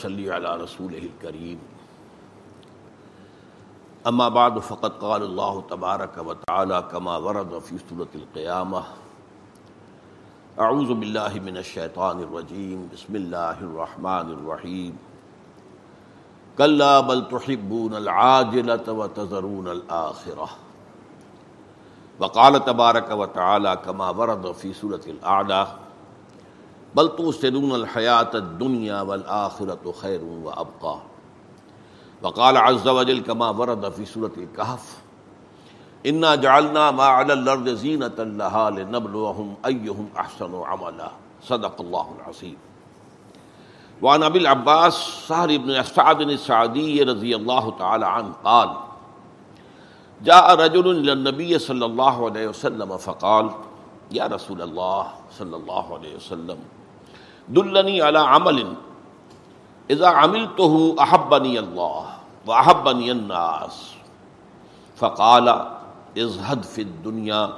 ونصلي على رسوله الكريم أما بعد فقد قال الله تبارك وتعالى كما ورد في سورة القيامة أعوذ بالله من الشيطان الرجيم بسم الله الرحمن الرحيم كلا بل تحبون العاجلة وتذرون الآخرة وقال تبارك وتعالى كما ورد في سورة الأعلى بل تؤثرون الحیات الدنیا والآخرة خیر وابقا وقال عز وجل كما ورد في سورة الكهف انا جعلنا ما على الارض زینة لها لنبلوهم ايهم احسن عملا. صدق الله العظيم وعن ابي العباس سهر بن سعد السعدي رضي الله تعالى عنه قال، جاء رجل الى النبي صلى الله عليه وسلم فقال يا رسول الله صلى الله عليه وسلم دلنی علی عمل اذا عملته احبنی اللہ واحبنی الناس. فقال ازهد في الدنيا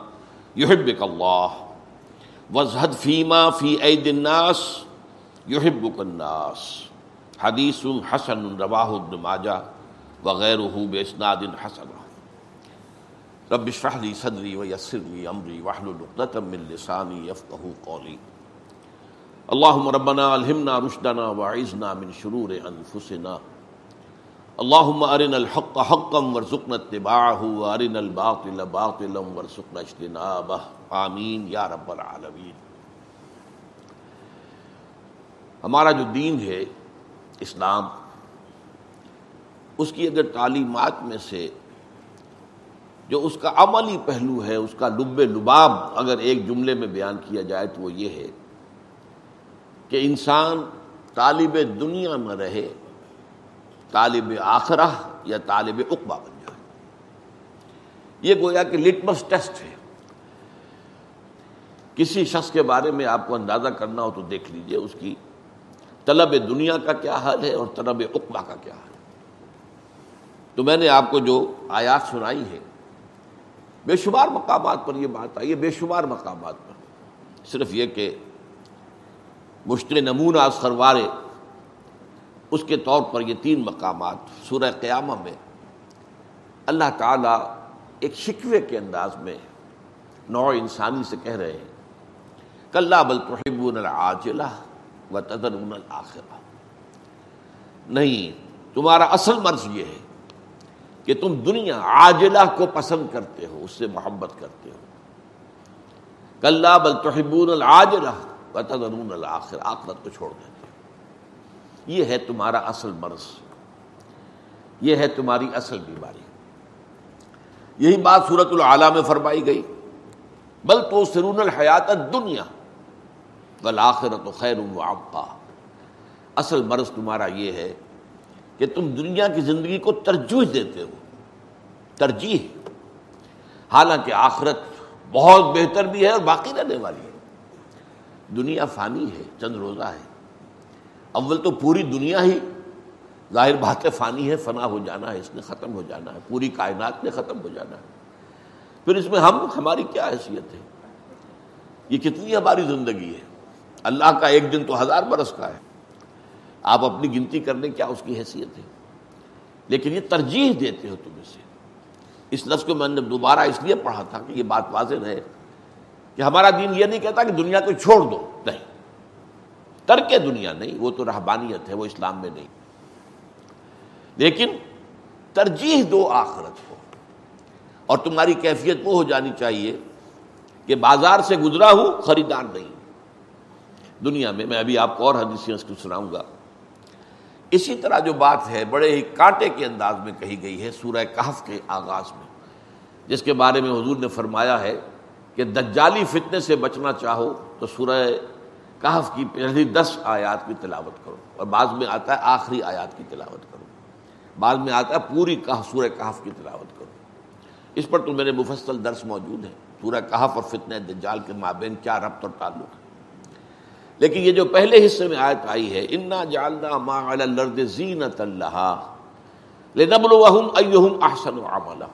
يحبك الله وازهد فيما في ايدي الناس يحبك الناس. حدیث حسن رواه ابن ماجہ وغیرہ باسناد حسن. رب اشرح لي صدري ويسر لي امري واحلل عقدة من لساني يفقهوا قولي اللهم ربنا الهمنا رشدنا وعزنا من شرور انفسنا. اللهم ارنا الحق حقا وارزقنا اتباعه وارنا الباطل باطلا وارزقنا اجتنابه. آمین یا رب العالمین. ہمارا جو دین ہے، اسلام، اس کی اگر تعلیمات میں سے جو اس کا عملی پہلو ہے، اس کا لب لباب اگر ایک جملے میں بیان کیا جائے تو وہ یہ ہے کہ انسان طالب دنیا میں رہے، طالب آخرہ یا طالب اقبا بن جائے۔ یہ گویا کہ لٹمس ٹیسٹ ہے۔ کسی شخص کے بارے میں آپ کو اندازہ کرنا ہو تو دیکھ لیجیے اس کی طلب دنیا کا کیا حال ہے اور طلب اقبا کا کیا حال ہے۔ تو میں نے آپ کو جو آیات سنائی ہے بے شمار مقامات پر یہ بات آئی ہے، بے شمار مقامات پر۔ صرف یہ کہ مشتر نمونہ سروارے اس کے طور پر یہ تین مقامات سورہ قیامہ میں۔ اللہ تعالیٰ ایک شکوے کے انداز میں نوع انسانی سے کہہ رہے ہیں۔ کلّہ بل تحبون العاجلہ و تدرون الآخرہ۔ نہیں، تمہارا اصل مرض یہ ہے کہ تم دنیا عاجلہ کو پسند کرتے ہو، اس سے محبت کرتے ہو۔ کلّہ بل تحبون العاجلہ وتذرون الاخر آخرت کو چھوڑ دیتے یہ ہے تمہارا اصل مرض۔ یہ ہے تمہاری اصل بیماری۔ یہی بات صورت العلیٰ میں فرمائی گئی۔ بل تو سرون الحیات دنیا والآخرت خیر وابقا اصل مرض تمہارا یہ ہے کہ تم دنیا کی زندگی کو ترجیح دیتے ہو۔ ترجیح۔ حالانکہ آخرت بہت بہتر بھی ہے اور باقی رہنے والی ہے۔ دنیا فانی ہے، چند روزہ ہے۔ اول تو پوری دنیا ہی ظاہر بات فانی ہے فنا ہو جانا ہے، اس نے ختم ہو جانا ہے، پوری کائنات نے ختم ہو جانا ہے۔ پھر اس میں ہم، ہماری کیا حیثیت ہے؟ یہ کتنی ہماری زندگی ہے؟ اللہ کا ایک دن تو ہزار برس کا ہے۔ آپ اپنی گنتی کرنے کیا اس کی حیثیت ہے؟ لیکن یہ ترجیح دیتے ہو تم اسے۔ اس لفظ کو میں نے دوبارہ اس لیے پڑھا تھا کہ یہ بات واضح رہے۔ کہ ہمارا دین یہ نہیں کہتا کہ دنیا کو چھوڑ دو۔ نہیں۔ ترک دنیا نہیں، وہ تو رہبانیت ہے، وہ اسلام میں نہیں۔ لیکن ترجیح دو آخرت کو۔ اور تمہاری کیفیت وہ ہو جانی چاہیے کہ بازار سے گزرا ہوں، خریدار نہیں۔ دنیا میں میں ابھی آپ کو اور حدیثیں اس کو سناؤں گا۔ اسی طرح جو بات ہے، بڑے ہی کانٹے کے انداز میں کہی گئی ہے سورہ کہف کے آغاز میں، جس کے بارے میں حضور نے فرمایا ہے کہ دجالی فتنے سے بچنا چاہو تو سورہ کہف کی پہلی دس آیات کی تلاوت کرو اور بعض میں آتا ہے آخری آیات کی تلاوت کرو۔ بعض میں آتا ہے پوری سورہ کہف کی تلاوت کرو۔ اس پر تو میرے مفصل درس موجود ہے سورہ کہف اور فتنہ دجال کے مابین کیا ربط اور تعلق ہے۔ لیکن یہ جو پہلے حصے میں آیت آئی ہے، انا جالنا ما علی الارض زینت اللہ لنبلوہم ایہم احسن عملا۔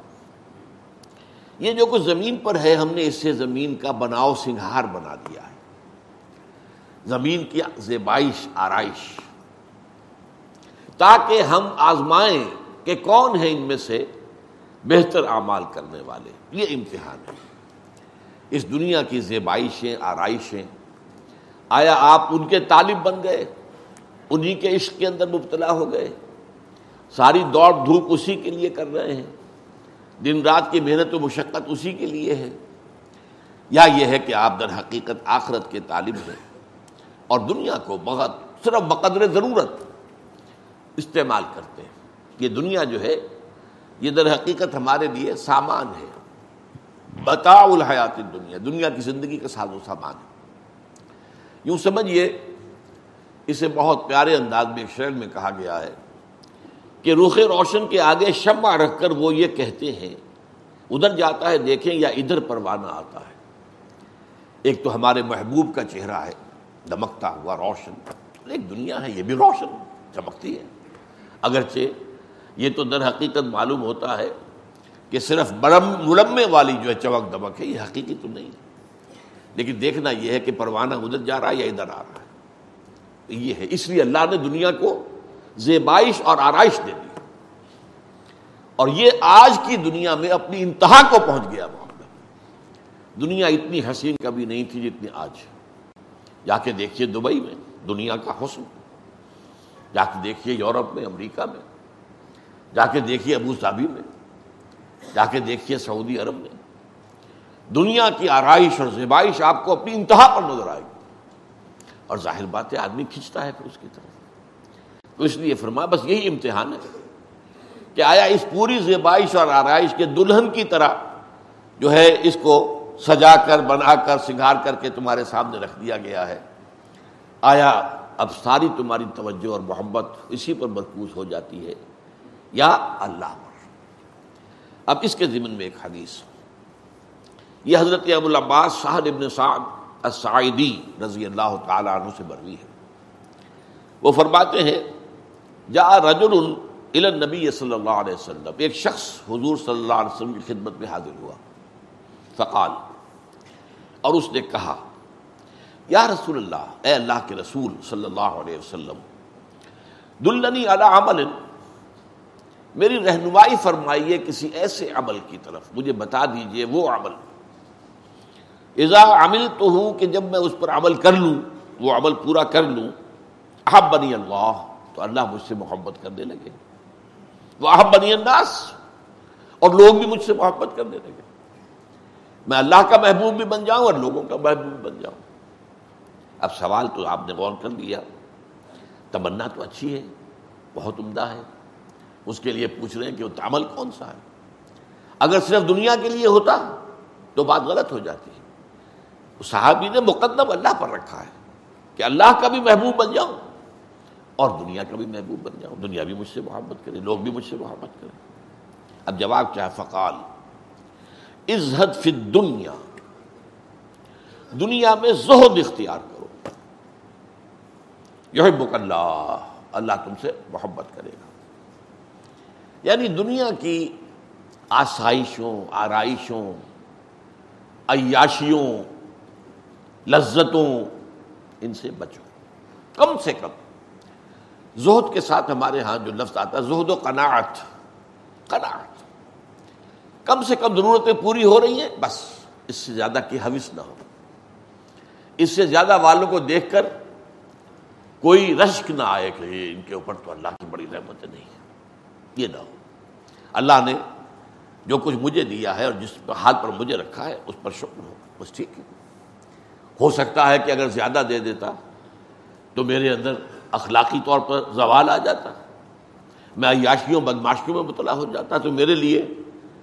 یہ جو کچھ زمین پر ہے، ہم نے اس سے زمین کا بناؤ سنگھار بنا دیا ہے۔ زمین کی زیبائش، آرائش۔ تاکہ ہم آزمائیں کہ کون ہے ان میں سے بہتر اعمال کرنے والے۔ یہ امتحان ہے۔ اس دنیا کی زیبائشیں، آرائشیں، آیا آپ ان کے طالب بن گئے؟ انہی کے عشق کے اندر مبتلا ہو گئے؟ ساری دوڑ دھوپ اسی کے لیے کر رہے ہیں۔ دن رات کی محنت و مشقت اسی کے لیے ہے۔ یا یہ ہے کہ آپ در حقیقت آخرت کے طالب ہیں۔ اور دنیا کو بہت، صرف بقدر ضرورت استعمال کرتے ہیں۔ یہ دنیا جو ہے، یہ در حقیقت ہمارے لیے سامان ہے۔ بتا الحیات دنیا دنیا کی زندگی کا ساز و سامان ہے۔ یوں سمجھیے، اسے بہت پیارے انداز میں، ایک شعر میں کہا گیا ہے۔ کہ روخ روشن کے آگے شمع رکھ کر وہ یہ کہتے ہیں، ادھر جاتا ہے، دیکھیں، یا ادھر پروانہ آتا ہے۔ ایک تو ہمارے محبوب کا چہرہ ہے، دمکتا ہوا، روشن۔ ایک دنیا ہے، یہ بھی روشن، چمکتی ہے۔ اگرچہ یہ تو در حقیقت معلوم ہوتا ہے کہ صرف برم، ملمے والی جو ہے، چمک دمک ہے، یہ حقیقی تو نہیں۔ ہے لیکن دیکھنا یہ ہے کہ پروانہ ادھر جا رہا ہے یا ادھر آ رہا ہے۔ یہ ہے، اس لیے اللہ نے دنیا کو زیبائش اور آرائش دے دی۔ اور یہ آج کی دنیا میں اپنی انتہا کو پہنچ گیا معاملہ دنیا اتنی حسین کبھی نہیں تھی جتنی آج۔ جا کے دیکھیے دبئی میں، دنیا کا حسن۔ جا کے دیکھیے یورپ میں، امریکہ میں۔ جا کے دیکھیے ابو ظہبی میں۔ جا کے دیکھیے سعودی عرب میں۔ دنیا کی آرائش اور زیبائش آپ کو اپنی انتہا پر نظر آئے گی۔ اور ظاہر بات ہے، آدمی کھینچتا ہے پھر اس کی طرف۔ تو اس لیے فرما بس یہی امتحان ہے۔ کہ آیا اس پوری زیبائش اور آرائش کے دلہن کی طرح جو ہے اس کو سجا کر، بنا کر، سنگھار کر کے تمہارے سامنے رکھ دیا گیا ہے۔ آیا اب ساری تمہاری توجہ اور محبت اسی پر مرکوز ہو جاتی ہے۔ یا اللہ۔ پر اب اس کے ذمن میں ایک حدیث۔ یہ حضرت ابو العباس صاحب ابن سعد السعیدی رضی اللہ تعالیٰ عنہ سے بروی ہے۔ وہ فرماتے ہیں جا رجل النبی صلی اللہ علیہ وسلم. ایک شخص حضور صلی اللہ علیہ وسلم کی خدمت میں حاضر ہوا. فقال، اور اس نے کہا، یا رسول اللہ، اے اللہ کے رسول صلی اللہ علیہ وسلم، دلنی علی عمل، میری رہنمائی فرمائیے کسی ایسے عمل کی طرف، مجھے بتا دیجیے وہ عمل۔ اذا عمل تو ہوں کہ جب میں اس پر عمل کر لوں، وہ عمل پورا کر لوں احب بنی اللہ تو اللہ مجھ سے محبت کرنے لگے۔ وہ بنی الناس، اور لوگ بھی مجھ سے محبت کرنے لگے۔ میں اللہ کا محبوب بھی بن جاؤں اور لوگوں کا محبوب بھی بن جاؤں۔ اب سوال تو آپ نے غور کر لیا۔ تمنا تو اچھی ہے، بہت عمدہ ہے۔ اس کے لیے پوچھ رہے ہیں کہ وہ عمل کون سا ہے۔ اگر صرف دنیا کے لیے ہوتا تو بات غلط ہو جاتی۔ ہے صحابی نے مقدم اللہ پر رکھا ہے کہ اللہ کا بھی محبوب بن جاؤں۔ اور دنیا کا بھی محبوب بن جاؤں دنیا بھی مجھ سے محبت کرے، لوگ بھی مجھ سے محبت کریں۔ اب جواب کیا ہے؟ فقال عزت فی دنیا دنیا میں زہد اختیار کرو۔ یہ اللہ اللہ تم سے محبت کرے گا۔ یعنی دنیا کی آسائشوں، آرائشوں، عیاشیوں، لذتوں، ان سے بچو۔ کم سے کم زہد کے ساتھ ہمارے ہاں جو لفظ آتا ہے، زہد و قناعت۔ قناعت۔ کم سے کم ضرورتیں پوری ہو رہی ہیں، بس اس سے زیادہ کی حوث نہ ہو۔ اس سے زیادہ والوں کو دیکھ کر کوئی رشک نہ آئے کہ ان کے اوپر تو اللہ کی بڑی رحمتیں نہیں ہے۔ یہ نہ ہو۔ اللہ نے جو کچھ مجھے دیا ہے اور جس حال پر مجھے رکھا ہے، اس پر شکر ہو۔ بس ٹھیک ہے۔ ہو سکتا ہے کہ اگر زیادہ دے دیتا تو میرے اندر اخلاقی طور پر زوال آ جاتا میں عیاشیوں بدماشیوں میں مطلع ہو جاتا تو میرے لیے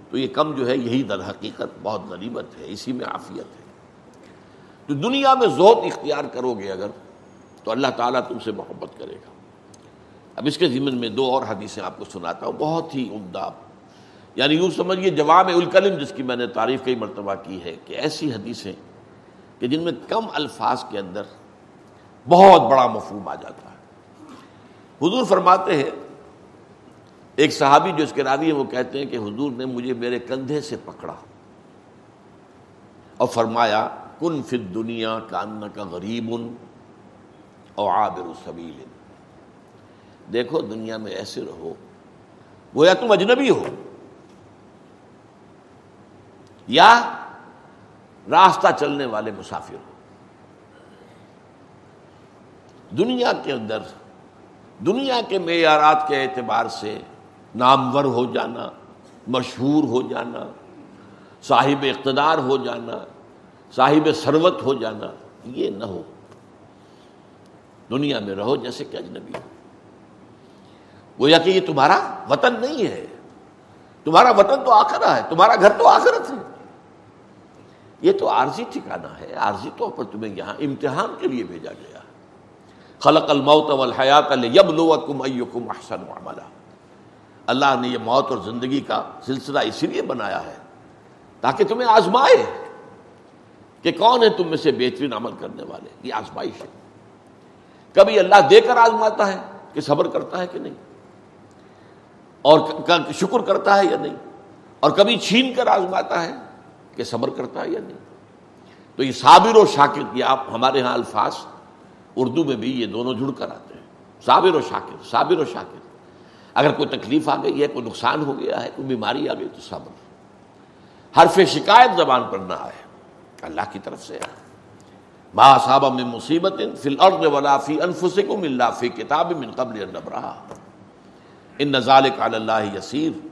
تو یہ کم جو ہے یہی در حقیقت بہت غریبت ہے، اسی میں عافیت ہے۔ تو دنیا میں ذوق اختیار کرو گے اگر، تو اللہ تعالیٰ تم سے محبت کرے گا۔ اب اس کے ضمن میں دو اور حدیثیں آپ کو سناتا ہوں، بہت ہی عمدہ۔ یعنی یوں سمجھیے، جواب الکلم جس کی میں نے تعریف کئی مرتبہ کی ہے کہ ایسی حدیثیں کہ جن میں کم الفاظ کے اندر بہت بڑا مفہوم آ جاتا ہے۔ حضور فرماتے ہیں، ایک صحابی جو اس کے راوی ہیں، وہ کہتے ہیں کہ حضور نے مجھے میرے کندھے سے پکڑا اور فرمایا، کن فت دنیا کان کا غریب ان اور عابر سبیل۔ دیکھو، دنیا میں ایسے رہو وہ یا تم اجنبی ہو، یا راستہ چلنے والے مسافر ہو۔ دنیا کے اندر دنیا کے معیارات کے اعتبار سے نامور ہو جانا، مشہور ہو جانا، صاحب اقتدار ہو جانا، صاحب سروت ہو جانا، یہ نہ ہو۔ دنیا میں رہو جیسے کہ اجنبی۔ ہو گویا کہ یہ تمہارا وطن نہیں ہے۔ تمہارا وطن تو آخرا ہے، تمہارا گھر تو آخرت ہے۔ یہ تو عارضی ٹھکانا ہے۔ عارضی طور پر تمہیں یہاں امتحان کے لیے بھیجا گیا۔ خلق الموت والحیات لیبلوکم ایکم احسن عملا۔ اللہ نے یہ موت اور زندگی کا سلسلہ اسی لیے بنایا ہے تاکہ تمہیں آزمائے کہ کون ہے تم میں سے بہترین عمل کرنے والے۔ یہ آزمائش ہے۔ کبھی اللہ دے کر آزماتا ہے کہ صبر کرتا ہے کہ نہیں؟ اور شکر کرتا ہے یا نہیں؟ اور کبھی چھین کر آزماتا ہے کہ صبر کرتا ہے یا نہیں؟ تو یہ صابر و شاکر یہ آپ ہمارے ہاں الفاظ اردو میں بھی یہ دونوں جڑ کر آتے ہیں۔ صابر و شاکر، صابر و شاکر۔ اگر کوئی تکلیف آ گئی ہے، کوئی نقصان ہو گیا ہے، کوئی بیماری آ گئی تو صبر حرف شکایت زبان پر نہ آئے۔ اللہ کی طرف سے ما صابہ میں مصیبت فی الارض ولا فی انفسکم الا فی کتاب من قبل ان نبرہا ان نزالک علی اللہ یسیر۔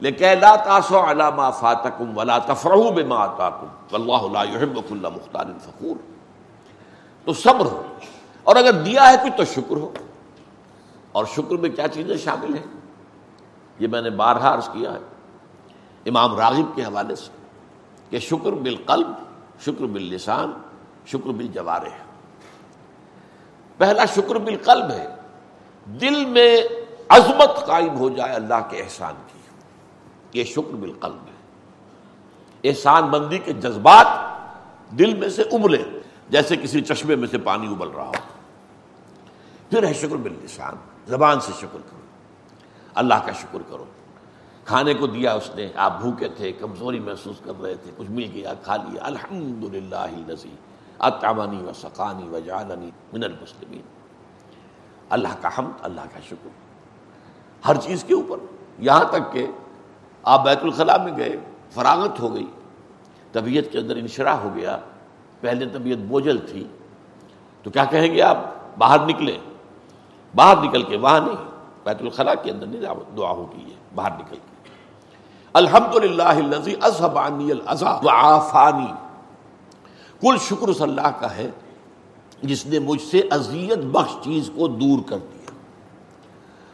لیکن لا تاسو علی ما فاتکم ولا تفرحوا بما آتاکم۔ واللہ لا يحب كل مختار فخور۔ تو صبر ہو۔ اور اگر دیا ہے کچھ تو شکر ہو۔ اور شکر میں کیا چیزیں شامل ہیں؟ یہ میں نے بارہا عرض کیا ہے امام راغب کے حوالے سے کہ شکر بالقلب، شکر باللسان، شکر بالجوارے پہلا شکر بالقلب ہے، دل میں عظمت قائم ہو جائے اللہ کے احسان کی۔ یہ شکر بالقلب ہے۔ احسان بندی کے جذبات دل میں سے ابلے۔ جیسے کسی چشمے میں سے پانی ابل رہا ہو۔ پھر ہے شکر باللسان، زبان سے شکر کرو۔ اللہ کا شکر کرو۔ کھانے کو دیا اس نے، آپ بھوکے تھے، کمزوری محسوس کر رہے تھے، کچھ مل گیا، کھا لیا۔ الحمد للہ اطامانی و سقانی و جاننی من المسلمین۔ اللہ کا حمد، اللہ کا شکر۔ ہر چیز کے اوپر۔ یہاں تک کہ آپ بیت الخلاء میں گئے، فراغت ہو گئی، طبیعت کے اندر انشرا ہو گیا۔ پہلے طبیعت بوجھل تھی۔ تو کیا کہیں گے آپ؟ باہر نکلے۔ باہر نکل کے وہاں نہیں، بیت الخلاء کے اندر نہیں دعا ہوگی ہے باہر نکل کے۔ الحمد للہ کل شکر اس اللہ کا ہے جس نے مجھ سے اذیت بخش چیز کو دور کر دیا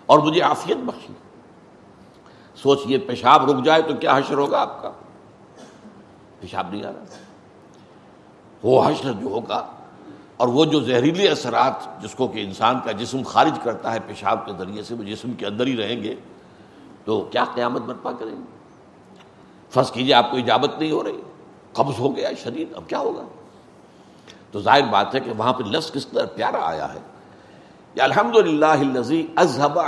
اور مجھے عافیت بخشی سوچئے پیشاب رک جائے تو کیا حشر ہوگا آپ کا؟ پیشاب نہیں آ رہا۔ وہ حشر جو ہوگا اور وہ جو زہریلی اثرات جس کو کہ انسان کا جسم خارج کرتا ہے پیشاب کے ذریعے سے وہ جسم کے اندر ہی رہیں گے، تو کیا قیامت برپا کریں گے؟ فرض کیجیے آپ کو اجابت نہیں ہو رہی، قبض ہو گیا شریر، اب کیا ہوگا؟ تو ظاہر بات ہے کہ وہاں پہ لفظ کس طرح پیارا آیا ہے؟ الحمد للہ اذہب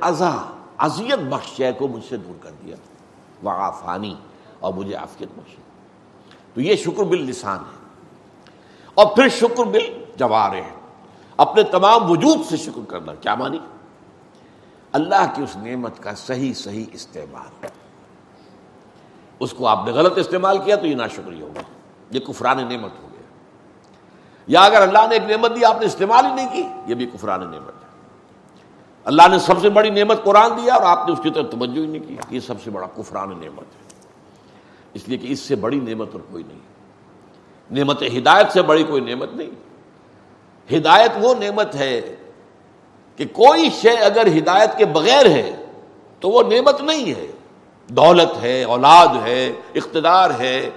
ازا ازیت بخش کو مجھ سے دور کر دیا، وعافانی اور مجھے عافیت بخشی تو یہ شکر باللسان ہے۔ اور پھر شکر بل جوارے اپنے تمام وجود سے شکر کرنا، کیا مانی؟ اللہ کی اس نعمت کا صحیح صحیح استعمال۔ اس کو آپ نے غلط استعمال کیا تو یہ ناشکری ہوگا۔ یہ کفران نعمت ہو گیا۔ یا اگر اللہ نے ایک نعمت دی، آپ نے استعمال ہی نہیں کی، یہ بھی کفران نعمت ہے۔ اللہ نے سب سے بڑی نعمت قرآن دیا اور آپ نے اس کی طرف توجہ ہی نہیں کی۔ یہ سب سے بڑا کفران نعمت ہے۔ اس لیے کہ اس سے بڑی نعمت اور کوئی نہیں۔ نعمت ہدایت سے بڑی کوئی نعمت نہیں۔ ہدایت وہ نعمت ہے کہ کوئی شے اگر ہدایت کے بغیر ہے تو وہ نعمت نہیں ہے۔ دولت ہے، اولاد ہے، اقتدار ہے،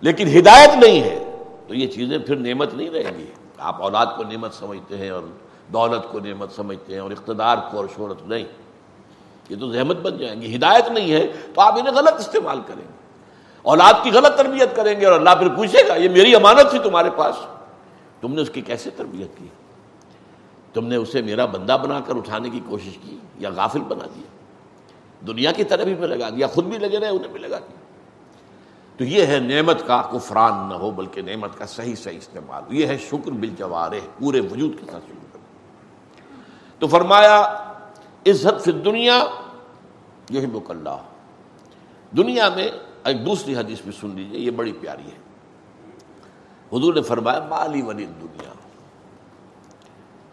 لیکن ہدایت نہیں ہے۔ تو یہ چیزیں پھر نعمت نہیں رہیں گی۔ آپ اولاد کو نعمت سمجھتے ہیں اور دولت کو نعمت سمجھتے ہیں اور اقتدار کو اور شہرت نہیں۔ یہ تو زحمت بن جائیں گی۔ ہدایت نہیں ہے تو آپ انہیں غلط استعمال کریں گے۔ اولاد کی غلط تربیت کریں گے اور اللہ پھر پوچھے گا، یہ میری امانت تھی تمہارے پاس؟ تم نے اس کی کیسے تربیت کی؟ تم نے اسے میرا بندہ بنا کر اٹھانے کی کوشش کی یا غافل بنا دیا؟ دنیا کی طرح بھی لگا دیا، خود بھی لگے رہے، انہیں بھی لگا دیا۔ تو یہ ہے نعمت کا کفران نہ ہو، بلکہ نعمت کا صحیح صحیح استعمال۔ یہ ہے شکر بل جوارے پورے وجود کے ساتھ شکر۔ تو فرمایا عزت فی دنیا یہ اللہ۔ دنیا میں ایک دوسری حدیث بھی سن لیجیے یہ بڑی پیاری ہے۔ حضور نے فرمایا، مالی ولی دنیا۔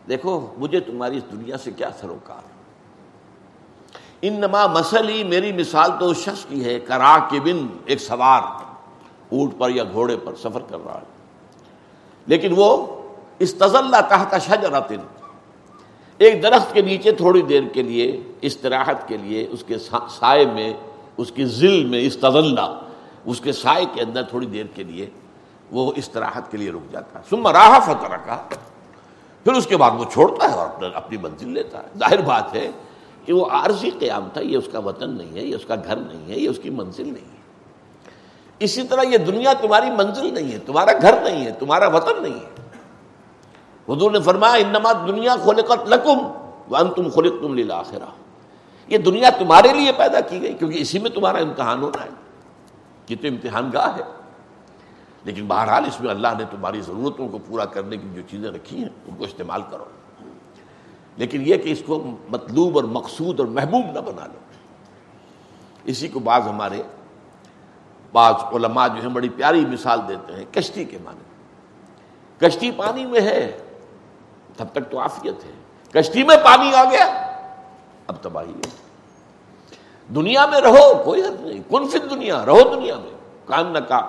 دیکھو، مجھے تمہاری اس دنیا سے کیا سروکار ان نما مسلی، میری مثال تو اس شخص کی ہے کرا کے بن ایک سوار، اونٹ پر یا گھوڑے پر سفر کر رہا ہے۔ لیکن وہ اس تزلہ تحت شجرتن، ایک درخت کے نیچے تھوڑی دیر کے لیے، استراحت کے لیے، اس کے سائے میں اس کی ذل میں اس اس کے سائے کے اندر تھوڑی دیر کے لیے وہ استراحت کے لیے رک جاتا ہے۔ سما راہ فتح کا پھر اس کے بعد وہ چھوڑتا ہے اور اپنی منزل لیتا ہے۔ ظاہر بات ہے کہ وہ عارضی قیام تھا، یہ اس کا وطن نہیں ہے، یہ اس کا گھر نہیں ہے، یہ اس کی منزل نہیں ہے۔ اسی طرح یہ دنیا تمہاری منزل نہیں ہے، تمہارا گھر نہیں ہے، تمہارا وطن نہیں ہے۔ حضور نے فرمایا، انما دنیا خلقت لکم وانتم خلقتم للآخرہ۔ یہ دنیا تمہارے لیے پیدا کی گئی، کیونکہ اسی میں تمہارا امتحان ہونا ہے۔ یہ تو امتحان گاہ ہے۔ لیکن بہرحال اس میں اللہ نے تمہاری ضرورتوں کو پورا کرنے کی جو چیزیں رکھی ہیں، ان کو استعمال کرو۔ لیکن یہ کہ اس کو مطلوب اور مقصود اور محبوب نہ بنا لو۔ اسی کو بعض ہمارے، بعض علماء جو ہیں، بڑی پیاری مثال دیتے ہیں کشتی کے معنی۔ کشتی پانی میں ہے، تب تک تو آفیت ہے۔ کشتی میں پانی آ گیا۔ اب تباہی ہے۔ دنیا میں رہو، کوئی حد نہیں۔ کن فت دنیا رہو دنیا میں۔ کان نہ کا۔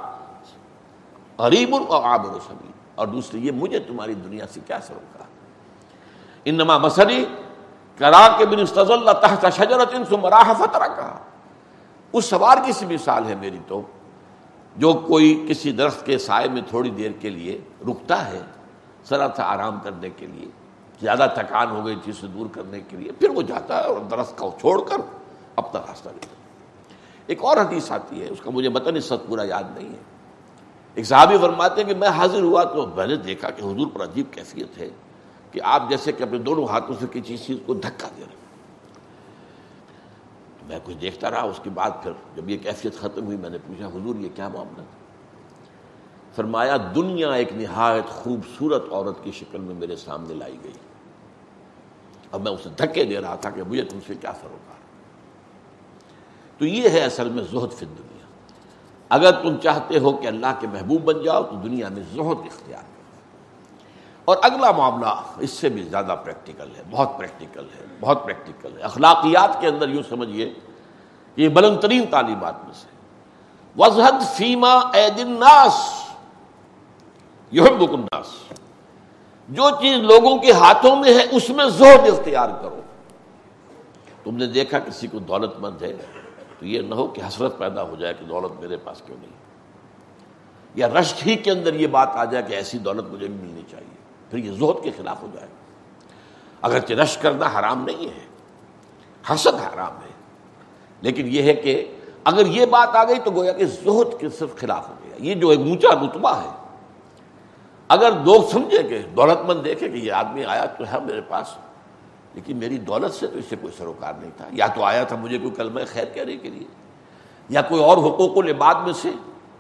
غریب اور آبر و سبھی اور دوسری یہ، مجھے تمہاری دنیا سے کیا سروکا انما مسری کرا کے بن استض اللہ تحت شجرت ان مراح فترا کہا اس سوار کی سی مثال ہے میری تو، جو کوئی کسی درخت کے سائے میں تھوڑی دیر کے لیے رکتا ہے، ذرا سا آرام کرنے کے لیے۔ زیادہ تھکان ہو گئی چیز سے دور کرنے کے لیے، پھر وہ جاتا ہے اور درخت کو چھوڑ کر اپنا راستہ لیتا ایک اور حدیث آتی ہے، اس کا مجھے متن اس وقت پورا یاد نہیں ہے۔ ایک صحابی فرماتے ہیں کہ میں حاضر ہوا تو میں نے دیکھا کہ حضور پر عجیب کیفیت ہے کہ آپ جیسے کہ اپنے دونوں ہاتھوں سے کسی چیز کو دھکا دے رہے میں کچھ دیکھتا رہا، اس کے بعد پھر جب یہ کیفیت ختم ہوئی، میں نے پوچھا، حضور، یہ کیا معاملہ تھا؟ فرمایا، دنیا ایک نہایت خوبصورت عورت کی شکل میں میرے سامنے لائی گئی۔ اب میں اسے دھکے دے رہا تھا کہ مجھے تم سے کیا سروکار تو یہ ہے اصل میں زہد فی دنیا اگر تم چاہتے ہو کہ اللہ کے محبوب بن جاؤ، تو دنیا میں زہد اختیار کرو۔ اور اگلا معاملہ اس سے بھی زیادہ پریکٹیکل ہے، بہت پریکٹیکل ہے، بہت پریکٹیکل ہے۔ اخلاقیات کے اندر یوں سمجھیے یہ بلند ترین تعلیمات میں سے۔ وضحد فیما ناس الناس۔ جو چیز لوگوں کے ہاتھوں میں ہے، اس میں زہد اختیار کرو۔ تم نے دیکھا کسی کو دولت مند ہے؟ تو یہ نہ ہو کہ حسرت پیدا ہو جائے کہ دولت میرے پاس کیوں نہیں یا رشک ہی کے اندر یہ بات آ جائے کہ ایسی دولت مجھے بھی ملنی چاہیے۔ پھر یہ زہد کے خلاف ہو جائے۔ اگر رش کرنا حرام نہیں ہے، حسد حرام ہے۔ لیکن یہ ہے کہ اگر یہ بات آ گئی تو گویا کہ زہد کے صرف خلاف ہو گیا۔ یہ جو ایک اونچا رتبہ ہے اگر لوگ سمجھے کہ دولت مند دیکھے کہ یہ آدمی آیا تو ہے میرے پاس، لیکن میری دولت سے تو اس سے کوئی سروکار نہیں تھا۔ یا تو آیا تھا مجھے کوئی کلمہ خیر کہنے کے لیے، یا کوئی اور حقوق و لباد میں سے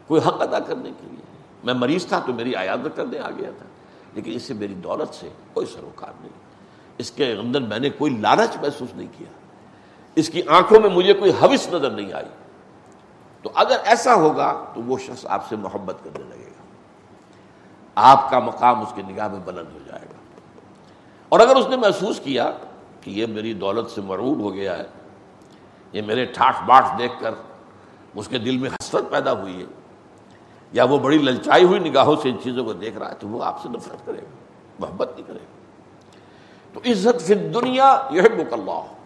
کوئی حق ادا کرنے کے لیے۔ میں مریض تھا تو میری عیادت کرنے آ گیا تھا، لیکن اس سے میری دولت سے کوئی سروکار نہیں۔ اس کے اندر میں نے کوئی لالچ محسوس نہیں کیا۔ اس کی آنکھوں میں مجھے کوئی حوث نظر نہیں آئی۔ تو اگر ایسا ہوگا تو وہ شخص آپ سے محبت کرنے لگے۔ آپ کا مقام اس کی نگاہ میں بلند ہو جائے گا۔ اور اگر اس نے محسوس کیا کہ یہ میری دولت سے مرعوب ہو گیا ہے، یہ میرے ٹھاٹ باٹ دیکھ کر اس کے دل میں حسرت پیدا ہوئی ہے، یا وہ بڑی للچائی ہوئی نگاہوں سے ان چیزوں کو دیکھ رہا ہے، تو وہ آپ سے نفرت کرے گا، محبت نہیں کرے گا۔ تو عزت فی دنیا یہ اللہ۔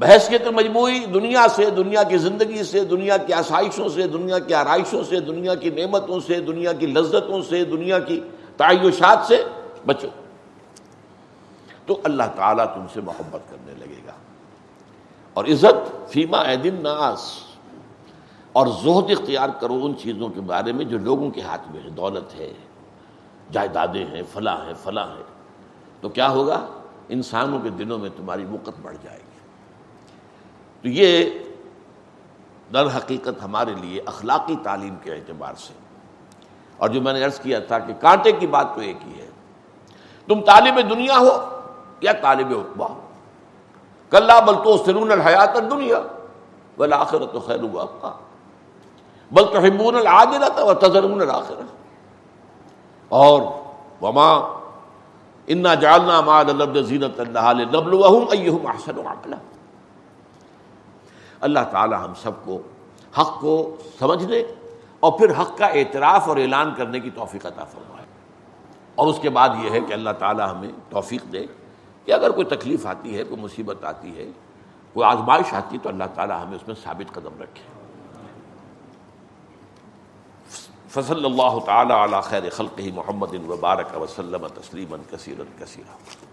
بحثیت مجموعی دنیا سے، دنیا کی زندگی سے، دنیا کی آسائشوں سے، دنیا کی آرائشوں سے، دنیا کی نعمتوں سے، دنیا کی لذتوں سے، دنیا کی تعیشات سے بچو۔ تو اللہ تعالیٰ تم سے محبت کرنے لگے گا۔ اور عزت فیما دن ناس اور زہد اختیار کرو ان چیزوں کے بارے میں جو لوگوں کے ہاتھ میں ہے دولت ہے، جائیدادیں ہیں، فلاں ہیں فلاں ہیں۔ تو کیا ہوگا؟ انسانوں کے دنوں میں تمہاری وقت بڑھ جائے گی۔ تو یہ در حقیقت ہمارے لیے اخلاقی تعلیم کے اعتبار سے۔ اور جو میں نے عرض کیا تھا کہ کانٹے کی بات تو ایک ہی ہے۔ تم طالب دنیا ہو یا طالب اقبا ہو کل بل تو سرون الحیات دنیا بل آخر تو خیر کا بل تو حمون العاجلت و تذرون الآخر اور وما انا جالنا مال لبد زینت اللہ لبلوہم ایہم احسن عقلا۔ اللہ تعالی ہم سب کو حق کو سمجھنے اور پھر حق کا اعتراف اور اعلان کرنے کی توفیق عطا فرمائے۔ اور اس کے بعد یہ ہے کہ اللہ تعالی ہمیں توفیق دے کہ اگر کوئی تکلیف آتی ہے، کوئی مصیبت آتی ہے، کوئی آزمائش آتی ہے، تو اللہ تعالی ہمیں اس میں ثابت قدم رکھے۔ فصل اللہ تعالی علی خیر خلق محمد وبارک وسلم تسلیما کثیرا کثیرا۔